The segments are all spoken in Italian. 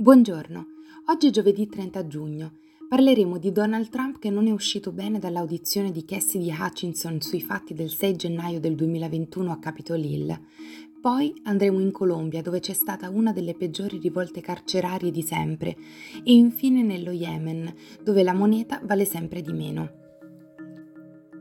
Buongiorno, oggi è giovedì 30 giugno. Parleremo di Donald Trump che non è uscito bene dall'audizione di Cassidy Hutchinson sui fatti del 6 gennaio del 2021 a Capitol Hill. Poi andremo in Colombia dove c'è stata una delle peggiori rivolte carcerarie di sempre e infine nello Yemen dove la moneta vale sempre di meno.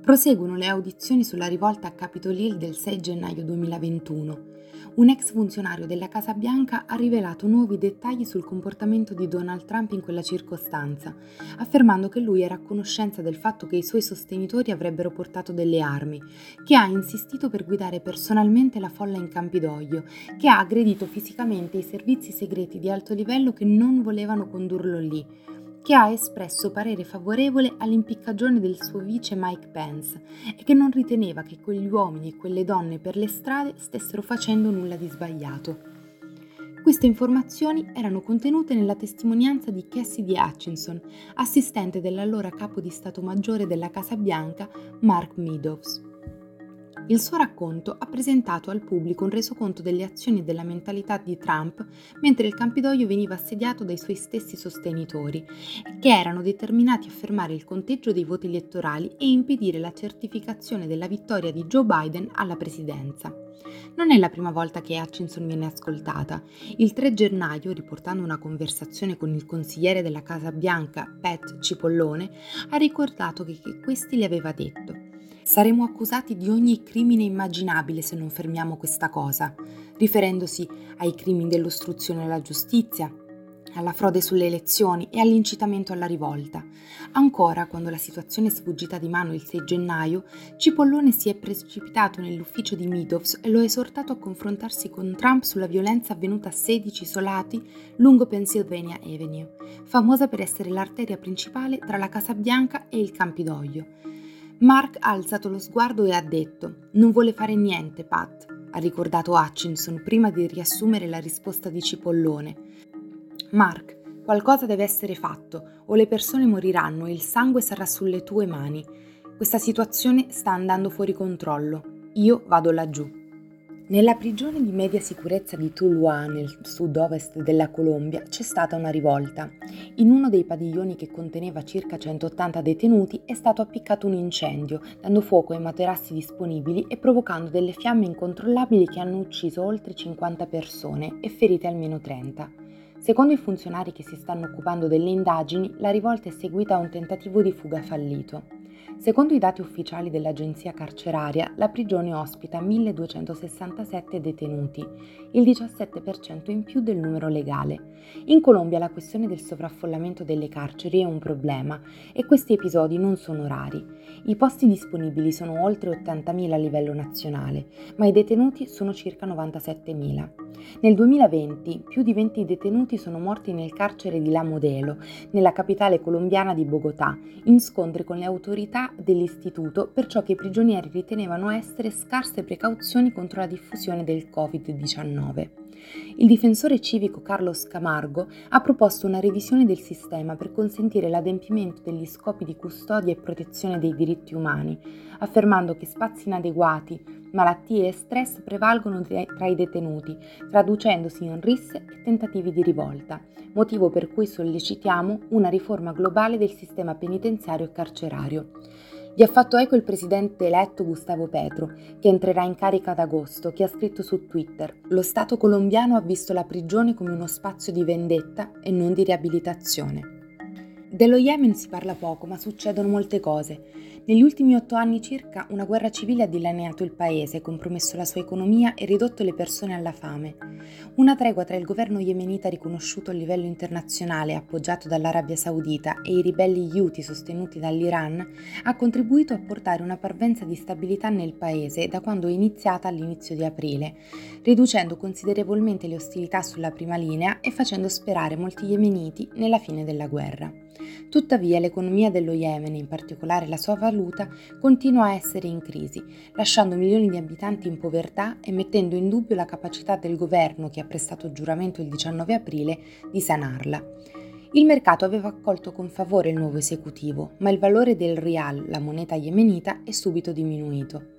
Proseguono le audizioni sulla rivolta a Capitol Hill del 6 gennaio 2021 un ex funzionario della Casa Bianca ha rivelato nuovi dettagli sul comportamento di Donald Trump in quella circostanza, affermando che lui era a conoscenza del fatto che i suoi sostenitori avrebbero portato delle armi, che ha insistito per guidare personalmente la folla in Campidoglio, che ha aggredito fisicamente i servizi segreti di alto livello che non volevano condurlo lì, che ha espresso parere favorevole all'impiccagione del suo vice Mike Pence e che non riteneva che quegli uomini e quelle donne per le strade stessero facendo nulla di sbagliato. Queste informazioni erano contenute nella testimonianza di Cassidy Hutchinson, assistente dell'allora capo di Stato Maggiore della Casa Bianca, Mark Meadows. Il suo racconto ha presentato al pubblico un resoconto delle azioni e della mentalità di Trump mentre il Campidoglio veniva assediato dai suoi stessi sostenitori, che erano determinati a fermare il conteggio dei voti elettorali e impedire la certificazione della vittoria di Joe Biden alla presidenza. Non è la prima volta che Hutchinson viene ascoltata. Il 3 gennaio, riportando una conversazione con il consigliere della Casa Bianca, Pat Cipollone, ha ricordato che, che questi le aveva detto Saremo accusati di ogni crimine immaginabile se non fermiamo questa cosa, riferendosi ai crimini dell'ostruzione alla giustizia, alla frode sulle elezioni e all'incitamento alla rivolta. Ancora, quando la situazione è sfuggita di mano il 6 gennaio, Cipollone si è precipitato nell'ufficio di Meadows e lo ha esortato a confrontarsi con Trump sulla violenza avvenuta a 16 isolati lungo Pennsylvania Avenue, famosa per essere l'arteria principale tra la Casa Bianca e il Campidoglio. Mark ha alzato lo sguardo e ha detto: Non vuole fare niente, Pat, ha ricordato Hutchinson prima di riassumere la risposta di Cipollone. Mark, qualcosa deve essere fatto, o le persone moriranno e il sangue sarà sulle tue mani. Questa situazione sta andando fuori controllo. Io vado laggiù. Nella prigione di media sicurezza di Tuluá, nel sud-ovest della Colombia, c'è stata una rivolta. In uno dei padiglioni che conteneva circa 180 detenuti è stato appiccato un incendio, dando fuoco ai materassi disponibili e provocando delle fiamme incontrollabili che hanno ucciso oltre 50 persone e ferite almeno 30. Secondo i funzionari che si stanno occupando delle indagini, la rivolta è seguita a un tentativo di fuga fallito. Secondo i dati ufficiali dell'agenzia carceraria, la prigione ospita 1267 detenuti, il 17% in più del numero legale. In Colombia la questione del sovraffollamento delle carceri è un problema e questi episodi non sono rari. I posti disponibili sono oltre 80.000 a livello nazionale, ma i detenuti sono circa 97.000. Nel 2020 più di 20 detenuti sono morti nel carcere di La Modelo, nella capitale colombiana di Bogotà, in scontri con le autorità dell'istituto per ciò che i prigionieri ritenevano essere scarse precauzioni contro la diffusione del Covid-19. Il difensore civico Carlos Camargo ha proposto una revisione del sistema per consentire l'adempimento degli scopi di custodia e protezione dei diritti umani, affermando che spazi inadeguati, malattie e stress prevalgono tra i detenuti, traducendosi in risse e tentativi di rivolta, motivo per cui sollecitiamo una riforma globale del sistema penitenziario e carcerario. Gli ha fatto eco il presidente eletto Gustavo Petro, che entrerà in carica ad agosto, che ha scritto su Twitter: Lo Stato colombiano ha visto la prigione come uno spazio di vendetta e non di riabilitazione. Dello Yemen si parla poco, ma succedono molte cose. Negli ultimi otto anni circa una guerra civile ha dilaniato il paese, compromesso la sua economia e ridotto le persone alla fame. Una tregua tra il governo yemenita riconosciuto a livello internazionale, appoggiato dall'Arabia Saudita, e i ribelli Houthi sostenuti dall'Iran ha contribuito a portare una parvenza di stabilità nel paese da quando è iniziata all'inizio di aprile, riducendo considerevolmente le ostilità sulla prima linea e facendo sperare molti yemeniti nella fine della guerra. Tuttavia l'economia dello Yemen, in particolare la sua valuta, continua a essere in crisi, lasciando milioni di abitanti in povertà e mettendo in dubbio la capacità del governo, che ha prestato giuramento il 19 aprile, di sanarla. Il mercato aveva accolto con favore il nuovo esecutivo, ma il valore del rial, la moneta yemenita, è subito diminuito.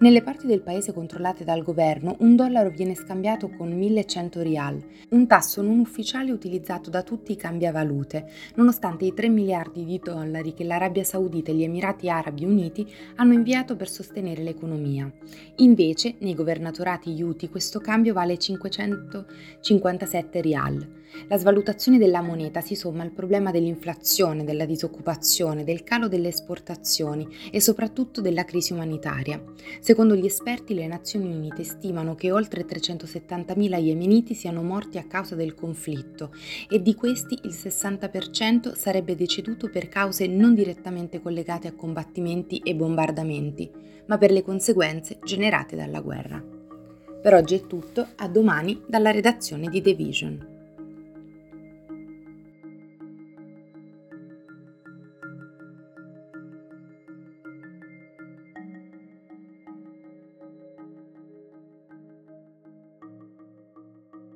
Nelle parti del paese controllate dal governo, un dollaro viene scambiato con 1100 rial, un tasso non ufficiale utilizzato da tutti i cambiavalute, nonostante i 3 miliardi di dollari che l'Arabia Saudita e gli Emirati Arabi Uniti hanno inviato per sostenere l'economia. Invece, nei governatorati Houthi questo cambio vale 557 rial. La svalutazione della moneta si somma al problema dell'inflazione, della disoccupazione, del calo delle esportazioni e soprattutto della crisi umanitaria. Secondo gli esperti, le Nazioni Unite stimano che oltre 370.000 yemeniti siano morti a causa del conflitto e di questi il 60% sarebbe deceduto per cause non direttamente collegate a combattimenti e bombardamenti, ma per le conseguenze generate dalla guerra. Per oggi è tutto, a domani dalla redazione di The Vision.